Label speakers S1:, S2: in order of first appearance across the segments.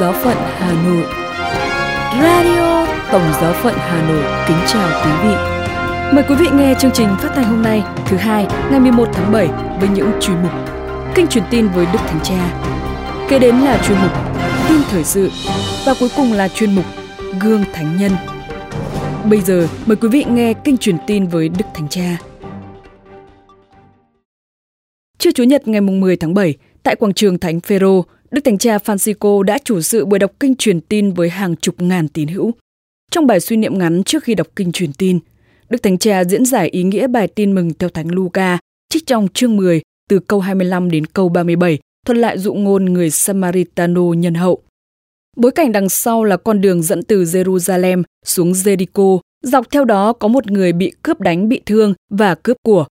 S1: Giáo phận Hà Nội. Radio Tổng Giáo phận Hà Nội kính chào quý vị. Mời quý vị nghe chương trình phát thanh hôm nay thứ hai ngày 11 tháng 7 với những chuyên mục Kinh truyền tin với Đức Thánh Cha. Kế đến là chuyên mục Tin thời sự và cuối cùng là chuyên mục Gương Thánh Nhân. Bây giờ mời quý vị nghe kinh truyền tin với Đức Thánh Cha. Trưa Chủ nhật ngày 10 tháng 7, tại quảng trường Thánh Phêrô, Đức Thánh Cha Francisco đã chủ sự buổi đọc kinh truyền tin với hàng chục ngàn tín hữu. Trong bài suy niệm ngắn trước khi đọc kinh truyền tin, Đức Thánh Cha diễn giải ý nghĩa bài tin mừng theo Thánh Luca, trích trong chương 10 từ câu 25 đến câu 37, thuật lại dụ ngôn người Samaritano nhân hậu. Bối cảnh đằng sau là con đường dẫn từ Jerusalem xuống Jericho, dọc theo đó có một người bị cướp đánh bị thương và cướp của.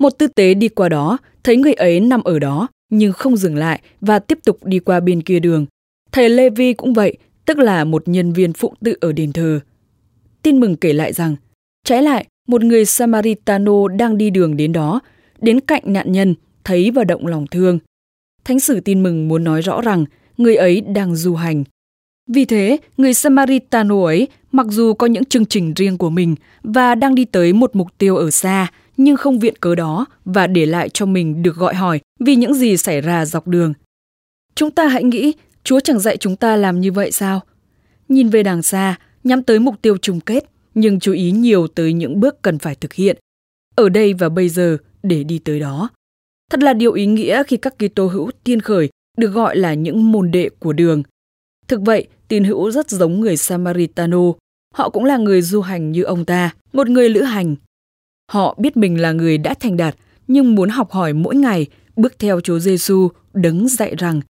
S1: Một tư tế đi qua đó, thấy người ấy nằm ở đó, nhưng không dừng lại và tiếp tục đi qua bên kia đường. Thầy Lê Vi cũng vậy, tức là một nhân viên phụng tự ở đền thờ. Tin mừng kể lại rằng, trái lại, một người Samaritano đang đi đường đến đó, đến cạnh nạn nhân, thấy và động lòng thương. Thánh sử tin mừng muốn nói rõ rằng người ấy đang du hành. Vì thế, người Samaritano ấy, mặc dù có những chương trình riêng của mình và đang đi tới một mục tiêu ở xa, nhưng không viện cớ đó và để lại cho mình được gọi hỏi vì những gì xảy ra dọc đường. Chúng ta hãy nghĩ, Chúa chẳng dạy chúng ta làm như vậy sao? Nhìn về đằng xa, nhắm tới mục tiêu chung kết, nhưng chú ý nhiều tới những bước cần phải thực hiện. Ở đây và bây giờ để đi tới đó. Thật là điều ý nghĩa khi các Kitô hữu tiên khởi được gọi là những môn đệ của đường. Thực vậy, tín hữu rất giống người Samaritano. Họ cũng là người du hành như ông ta, một người lữ hành, Họ biết mình là người đã thành đạt, nhưng muốn học hỏi mỗi ngày, bước theo Chúa Giêsu đấng dạy rằng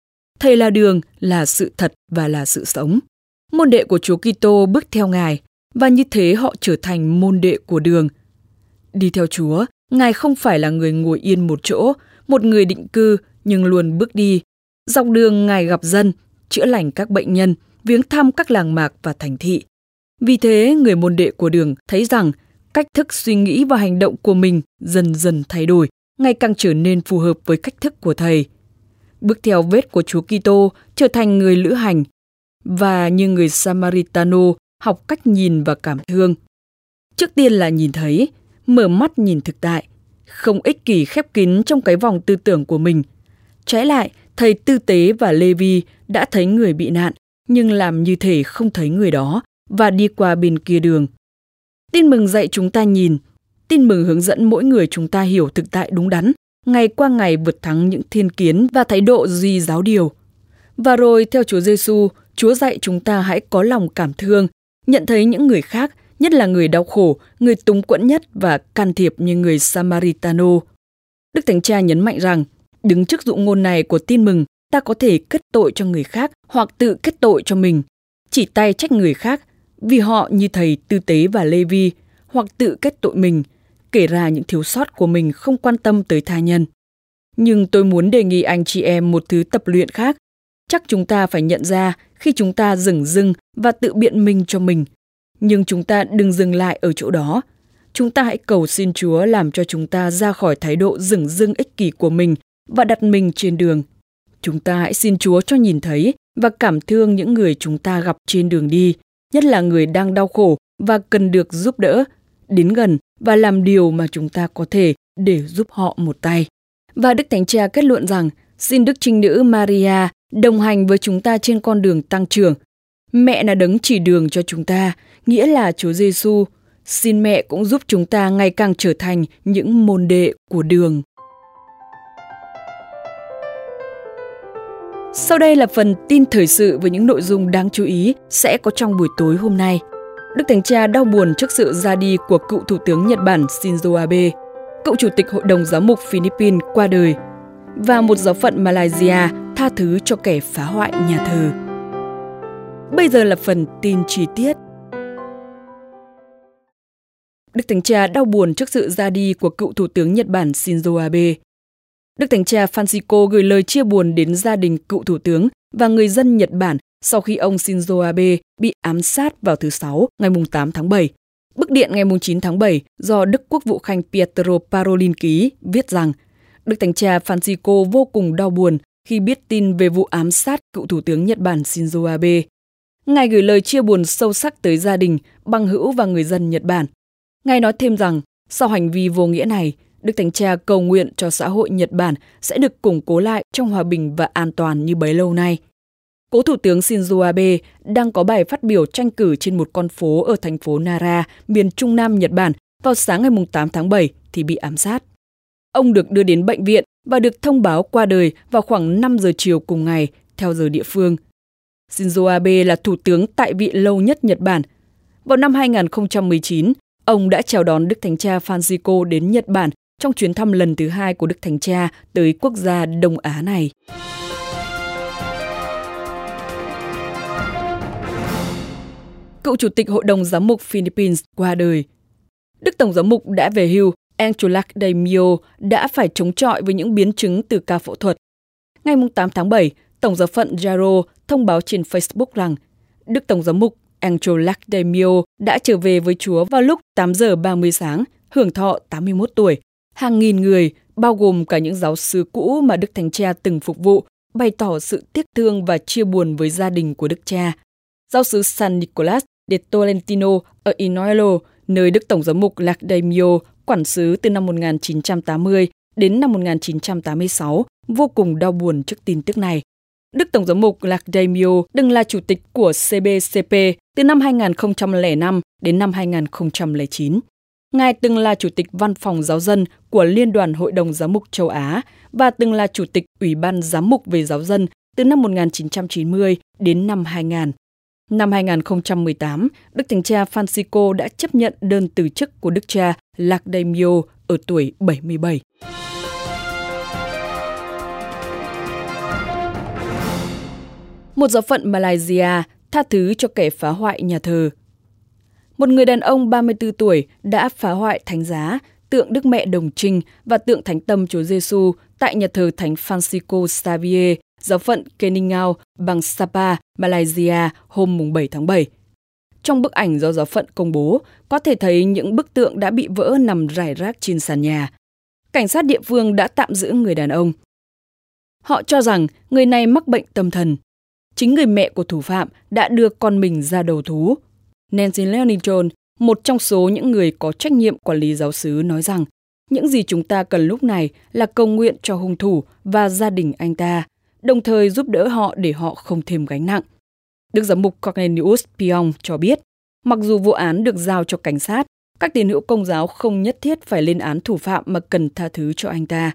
S1: Thầy là đường, là sự thật và là sự sống. Môn đệ của Chúa Kitô bước theo Ngài, và như thế họ trở thành môn đệ của đường. Đi theo Chúa, Ngài không phải là người ngồi yên một chỗ, một người định cư, nhưng luôn bước đi. Dọc đường Ngài gặp dân, chữa lành các bệnh nhân, viếng thăm các làng mạc và thành thị. Vì thế, người môn đệ của đường thấy rằng cách thức suy nghĩ và hành động của mình dần dần thay đổi, ngày càng trở nên phù hợp với cách thức của thầy. Bước theo vết của Chúa Kitô trở thành người lữ hành và như người Samaritano học cách nhìn và cảm thương. Trước tiên là nhìn thấy, mở mắt nhìn thực tại, không ích kỷ khép kín trong cái vòng tư tưởng của mình. Trái lại, thầy tư tế và Levi đã thấy người bị nạn, nhưng làm như thể không thấy người đó và đi qua bên kia đường. Tin mừng dạy chúng ta nhìn, tin mừng hướng dẫn mỗi người chúng ta hiểu thực tại đúng đắn, ngày qua ngày vượt thắng những thiên kiến và thái độ duy giáo điều. Và rồi theo Chúa Giêsu, Chúa dạy chúng ta hãy có lòng cảm thương, nhận thấy những người khác, nhất là người đau khổ, người túng quẫn nhất và can thiệp như người Samaritano. Đức Thánh Cha nhấn mạnh rằng, đứng trước dụ ngôn này của tin mừng, ta có thể kết tội cho người khác hoặc tự kết tội cho mình. Chỉ tay trách người khác vì họ như thầy Tư Tế và Lê Vi hoặc tự kết tội mình, kể ra những thiếu sót của mình không quan tâm tới tha nhân. Nhưng tôi muốn đề nghị anh chị em một thứ tập luyện khác. Chắc chúng ta phải nhận ra khi chúng ta dừng dưng và tự biện minh cho mình. Nhưng chúng ta đừng dừng lại ở chỗ đó. Chúng ta hãy cầu xin Chúa làm cho chúng ta ra khỏi thái độ dừng dưng ích kỷ của mình và đặt mình trên đường. Chúng ta hãy xin Chúa cho nhìn thấy và cảm thương những người chúng ta gặp trên đường đi nhất là người đang đau khổ và cần được giúp đỡ, đến gần và làm điều mà chúng ta có thể để giúp họ một tay. Và Đức Thánh Cha kết luận rằng, xin Đức Trinh Nữ Maria đồng hành với chúng ta trên con đường tăng trưởng. Mẹ là đấng chỉ đường cho chúng ta, nghĩa là Chúa Giêsu. Xin mẹ cũng giúp chúng ta ngày càng trở thành những môn đệ của đường. Sau đây là phần tin thời sự với những nội dung đáng chú ý sẽ có trong buổi tối hôm nay. Đức Thánh Cha đau buồn trước sự ra đi của cựu Thủ tướng Nhật Bản Shinzo Abe, cựu Chủ tịch Hội đồng Giáo mục Philippines qua đời, và một giáo phận Malaysia tha thứ cho kẻ phá hoại nhà thờ. Bây giờ là phần tin chi tiết. Đức Thánh Cha đau buồn trước sự ra đi của cựu Thủ tướng Nhật Bản Shinzo Abe. Đức Thánh Cha Francisco gửi lời chia buồn đến gia đình cựu thủ tướng và người dân Nhật Bản sau khi ông Shinzo Abe bị ám sát vào thứ Sáu ngày 8 tháng 7. Bức điện ngày 9 tháng 7 do Đức Quốc vụ Khanh Pietro Parolin ký viết rằng Đức Thánh Cha Francisco vô cùng đau buồn khi biết tin về vụ ám sát cựu Thủ tướng Nhật Bản Shinzo Abe. Ngài gửi lời chia buồn sâu sắc tới gia đình, băng hữu và người dân Nhật Bản. Ngài nói thêm rằng, sau hành vi vô nghĩa này, Đức Thánh Cha cầu nguyện cho xã hội Nhật Bản sẽ được củng cố lại trong hòa bình và an toàn như bấy lâu nay. Cố Thủ tướng Shinzo Abe đang có bài phát biểu tranh cử trên một con phố ở thành phố Nara, miền Trung Nam Nhật Bản vào sáng ngày 8 tháng 7 thì bị ám sát. Ông được đưa đến bệnh viện và được thông báo qua đời vào khoảng 5 giờ chiều cùng ngày, theo giờ địa phương. Shinzo Abe là thủ tướng tại vị lâu nhất Nhật Bản. Vào năm 2019, ông đã chào đón Đức Thánh Cha Francisco đến Nhật Bản trong chuyến thăm lần thứ hai của Đức Thánh Cha tới quốc gia Đông Á này. Cựu Chủ tịch Hội đồng Giám mục Philippines qua đời. Đức Tổng giám mục đã về hưu Angelac Daimio đã phải chống chọi với những biến chứng từ ca phẫu thuật. Ngày 8 tháng 7, Tổng giáo phận Jaro thông báo trên Facebook rằng Đức Tổng giám mục Angelac Daimio đã trở về với Chúa vào lúc 8 giờ 30 sáng, hưởng thọ 81 tuổi. Hàng nghìn người, bao gồm cả những giáo sứ cũ mà Đức Thánh Cha từng phục vụ, bày tỏ sự tiếc thương và chia buồn với gia đình của Đức Cha. Giáo sứ San Nicolas de Tolentino ở Inoilo, nơi Đức Tổng giám mục Lac Daimio quản sứ từ năm 1980 đến năm 1986, vô cùng đau buồn trước tin tức này. Đức Tổng giám mục Lac Daimio từng là chủ tịch của CBCP từ năm 2005 đến năm 2009. Ngài từng là chủ tịch văn phòng giáo dân của Liên đoàn Hội đồng Giám mục châu Á và từng là chủ tịch Ủy ban Giám mục về giáo dân từ năm 1990 đến năm 2000. Năm 2018, Đức Thánh Cha Francisco đã chấp nhận đơn từ chức của Đức cha Lac Daimio ở tuổi 77. Một giáo phận Malaysia tha thứ cho kẻ phá hoại nhà thờ. Một người đàn ông 34 tuổi đã phá hoại thánh giá, tượng Đức Mẹ Đồng Trinh và tượng Thánh Tâm Chúa Giêsu tại nhà thờ Thánh Francisco Xavier giáo phận Keningau, bang Sapa, Malaysia hôm 7 tháng 7. Trong bức ảnh do giáo phận công bố, có thể thấy những bức tượng đã bị vỡ nằm rải rác trên sàn nhà. Cảnh sát địa phương đã tạm giữ người đàn ông. Họ cho rằng người này mắc bệnh tâm thần. Chính người mẹ của thủ phạm đã đưa con mình ra đầu thú. Nancy Leonidron, một trong số những người có trách nhiệm quản lý giáo sứ nói rằng những gì chúng ta cần lúc này là cầu nguyện cho hung thủ và gia đình anh ta đồng thời giúp đỡ họ để họ không thêm gánh nặng. Đức giám mục Cornelius Piong cho biết, mặc dù vụ án được giao cho cảnh sát, các tín hữu công giáo không nhất thiết phải lên án thủ phạm mà cần tha thứ cho anh ta.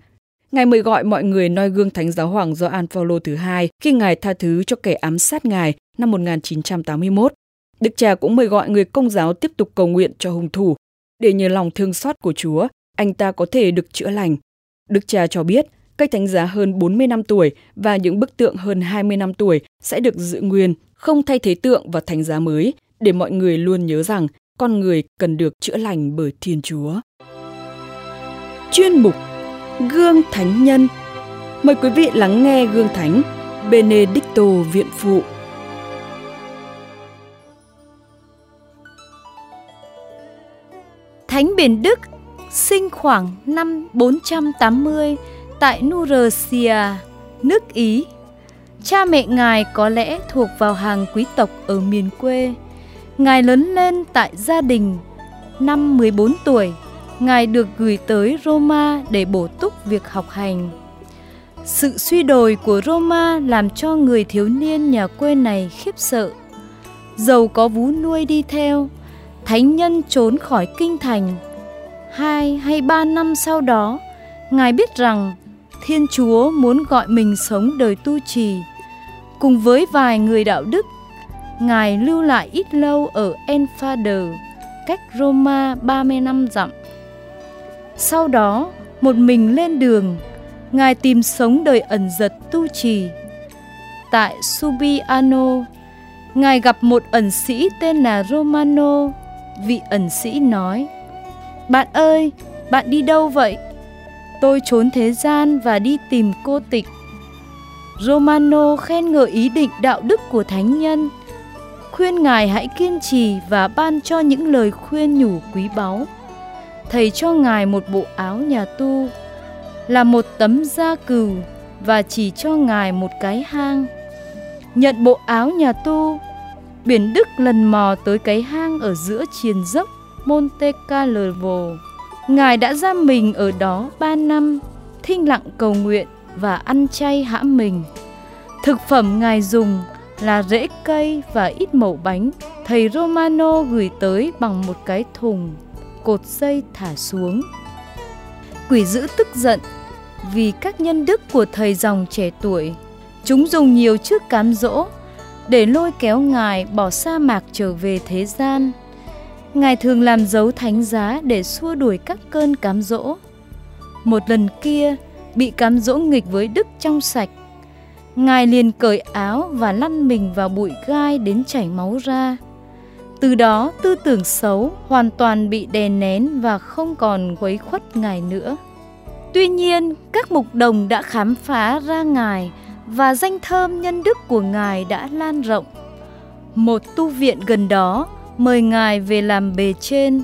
S1: Ngài mời gọi mọi người noi gương Thánh giáo hoàng Gioan Phaolô thứ hai khi Ngài tha thứ cho kẻ ám sát Ngài năm 1981. Đức cha cũng mời gọi người công giáo tiếp tục cầu nguyện cho hung thủ, để nhờ lòng thương xót của Chúa, anh ta có thể được chữa lành. Đức cha cho biết, cây thánh giá hơn 40 năm tuổi và những bức tượng hơn 20 năm tuổi sẽ được giữ nguyên, không thay thế tượng và thánh giá mới, để mọi người luôn nhớ rằng con người cần được chữa lành bởi Thiên Chúa. Chuyên mục Gương Thánh Nhân Mời quý vị lắng nghe Gương Thánh Benedicto Viện Phụ
S2: Thánh Biển Đức sinh khoảng năm 480 tại Nursia, nước Ý. Cha mẹ ngài có lẽ thuộc vào hàng quý tộc ở miền quê. Ngài lớn lên tại gia đình. Năm 14 tuổi, ngài được gửi tới Roma để bổ túc việc học hành. Sự suy đồi của Roma làm cho người thiếu niên nhà quê này khiếp sợ. Dầu có vú nuôi đi theo, thánh nhân trốn khỏi kinh thành. Hai hay ba năm sau đó, Ngài biết rằng Thiên Chúa muốn gọi mình sống đời tu trì. Cùng với vài người đạo đức, Ngài lưu lại ít lâu ở Enfader, cách Roma 30 năm dặm. Sau đó, một mình lên đường, Ngài tìm sống đời ẩn giật tu trì. Tại Subiano, Ngài gặp một ẩn sĩ tên là Romano. Vị ẩn sĩ nói, Bạn ơi, bạn đi đâu vậy? tôi trốn thế gian và đi tìm cô tịch. Romano khen ngợi ý định đạo đức của thánh nhân, khuyên ngài hãy kiên trì và ban cho những lời khuyên nhủ quý báu. Thầy cho ngài một bộ áo nhà tu, là một tấm da cừu, và chỉ cho ngài một cái hang. Nhận bộ áo nhà tu, biển Đức lần mò tới cái hang ở giữa triền dốc Monte Carlo. Ngài đã giam mình ở đó ba năm, thinh lặng cầu nguyện và ăn chay hãm mình. Thực phẩm Ngài dùng là rễ cây và ít mẩu bánh thầy Romano gửi tới bằng một cái thùng, cột dây thả xuống. Quỷ dữ tức giận vì các nhân đức của thầy dòng trẻ tuổi. Chúng dùng nhiều chiếc cám dỗ để lôi kéo Ngài bỏ sa mạc trở về thế gian. Ngài thường làm dấu thánh giá để xua đuổi các cơn cám dỗ. Một lần kia, bị cám dỗ nghịch với đức trong sạch, Ngài liền cởi áo và lăn mình vào bụi gai đến chảy máu ra. Từ đó tư tưởng xấu hoàn toàn bị đè nén và không còn quấy khuất Ngài nữa. Tuy nhiên, các mục đồng đã khám phá ra Ngài và danh thơm nhân đức của Ngài đã lan rộng. Một tu viện gần đó mời Ngài về làm bề trên,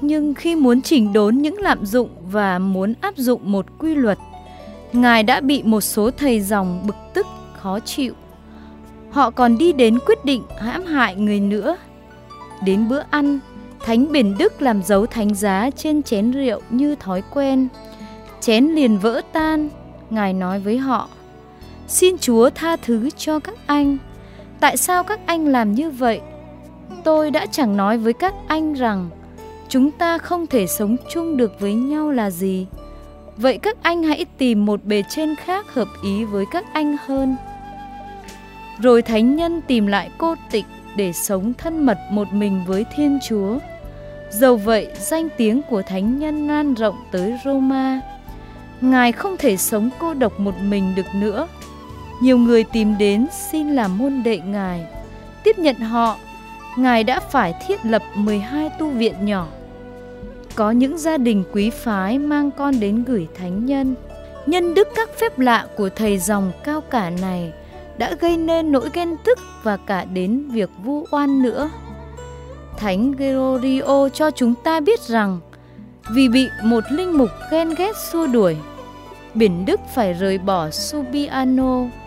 S2: nhưng khi muốn chỉnh đốn những lạm dụng và muốn áp dụng một quy luật, Ngài đã bị một số thầy dòng bực tức khó chịu. Họ còn đi đến quyết định hãm hại người nữa. Đến bữa ăn, Thánh Biển Đức làm dấu thánh giá trên chén rượu như thói quen. Chén liền vỡ tan, Ngài nói với họ, Xin Chúa tha thứ cho các anh. Tại sao các anh làm như vậy? Tôi đã chẳng nói với các anh rằng chúng ta không thể sống chung được với nhau là gì. Vậy các anh hãy tìm một bề trên khác hợp ý với các anh hơn. Rồi thánh nhân tìm lại cô tịch để sống thân mật một mình với Thiên Chúa. Dầu vậy, danh tiếng của thánh nhân lan rộng tới Roma. Ngài không thể sống cô độc một mình được nữa. Nhiều người tìm đến xin làm môn đệ Ngài. Tiếp nhận họ, Ngài đã phải thiết lập 12 tu viện nhỏ. Có những gia đình quý phái mang con đến gửi thánh nhân. Nhân đức các phép lạ của thầy dòng cao cả này đã gây nên nỗi ghen tức và cả đến việc vu oan nữa. Thánh Gregorio cho chúng ta biết rằng vì bị một linh mục ghen ghét xua đuổi, biển Đức phải rời bỏ Subiano.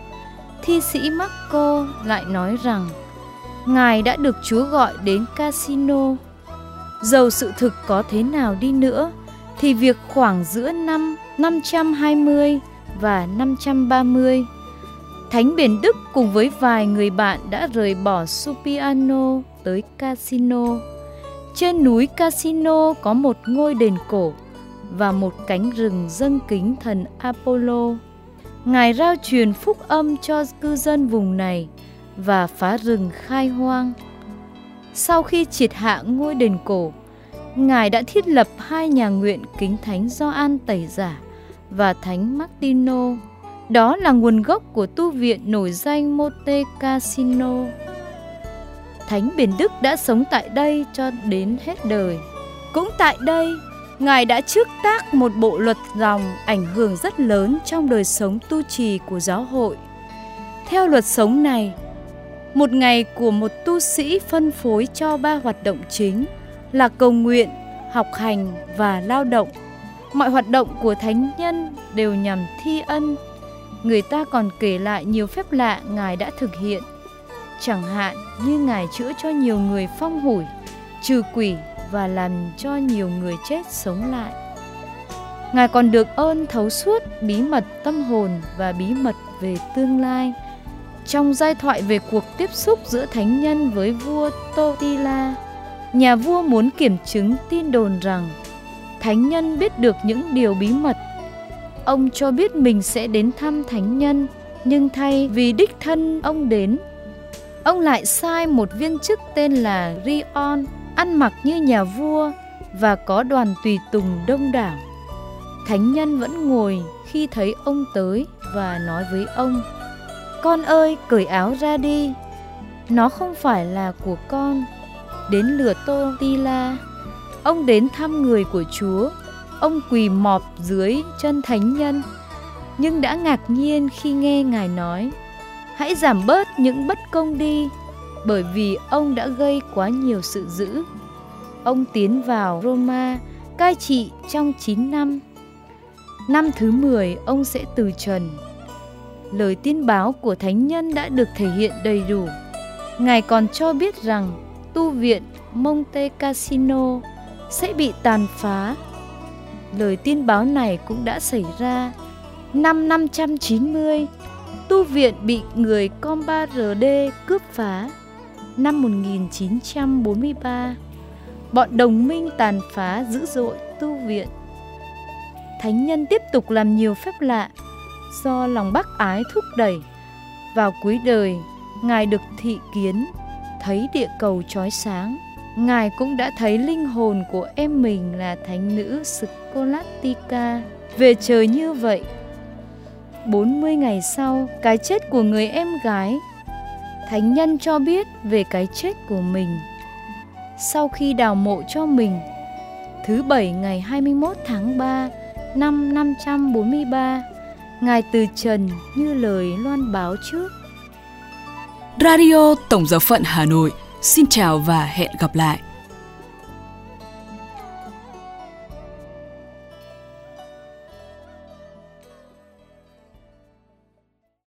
S2: Thi sĩ Marco lại nói rằng Ngài đã được Chúa gọi đến casino. Dầu sự thực có thế nào đi nữa, thì việc khoảng giữa năm 520 và 530 Thánh Biển Đức cùng với vài người bạn đã rời bỏ Supiano tới Casino. Trên núi Casino có một ngôi đền cổ và một cánh rừng dâng kính thần Apollo. Ngài rao truyền phúc âm cho cư dân vùng này và phá rừng khai hoang. Sau khi triệt hạ ngôi đền cổ, Ngài đã thiết lập hai nhà nguyện kính thánh Gioan Tẩy Giả và thánh Martino đó là nguồn gốc của tu viện nổi danh Monte Cassino. Thánh Biển Đức đã sống tại đây cho đến hết đời. Cũng tại đây, Ngài đã trước tác một bộ luật dòng ảnh hưởng rất lớn trong đời sống tu trì của giáo hội. Theo luật sống này, một ngày của một tu sĩ phân phối cho ba hoạt động chính là cầu nguyện, học hành và lao động. Mọi hoạt động của thánh nhân đều nhằm thi ân người ta còn kể lại nhiều phép lạ Ngài đã thực hiện. Chẳng hạn như Ngài chữa cho nhiều người phong hủi, trừ quỷ và làm cho nhiều người chết sống lại. Ngài còn được ơn thấu suốt bí mật tâm hồn và bí mật về tương lai. Trong giai thoại về cuộc tiếp xúc giữa thánh nhân với vua Totila, nhà vua muốn kiểm chứng tin đồn rằng thánh nhân biết được những điều bí mật Ông cho biết mình sẽ đến thăm thánh nhân, nhưng thay vì đích thân ông đến, ông lại sai một viên chức tên là Rion ăn mặc như nhà vua và có đoàn tùy tùng đông đảo. Thánh nhân vẫn ngồi khi thấy ông tới và nói với ông: "Con ơi, cởi áo ra đi. Nó không phải là của con." Đến lửa Tô Ti La, ông đến thăm người của Chúa ông quỳ mọp dưới chân thánh nhân nhưng đã ngạc nhiên khi nghe ngài nói hãy giảm bớt những bất công đi bởi vì ông đã gây quá nhiều sự dữ ông tiến vào Roma cai trị trong 9 năm năm thứ 10 ông sẽ từ trần lời tiên báo của thánh nhân đã được thể hiện đầy đủ. Ngài còn cho biết rằng tu viện Monte Cassino sẽ bị tàn phá. Lời tiên báo này cũng đã xảy ra. Năm 590, tu viện bị người Combarde cướp phá. Năm 1943, bọn đồng minh tàn phá dữ dội tu viện. Thánh nhân tiếp tục làm nhiều phép lạ do lòng bác ái thúc đẩy. Vào cuối đời, Ngài được thị kiến, thấy địa cầu trói sáng. Ngài cũng đã thấy linh hồn của em mình là thánh nữ Scholastica về trời như vậy. 40 ngày sau, cái chết của người em gái, thánh nhân cho biết về cái chết của mình. Sau khi đào mộ cho mình, thứ bảy ngày 21 tháng 3 năm 543, Ngài từ trần như lời loan báo trước.
S1: Radio Tổng giáo phận Hà Nội xin chào và hẹn gặp lại.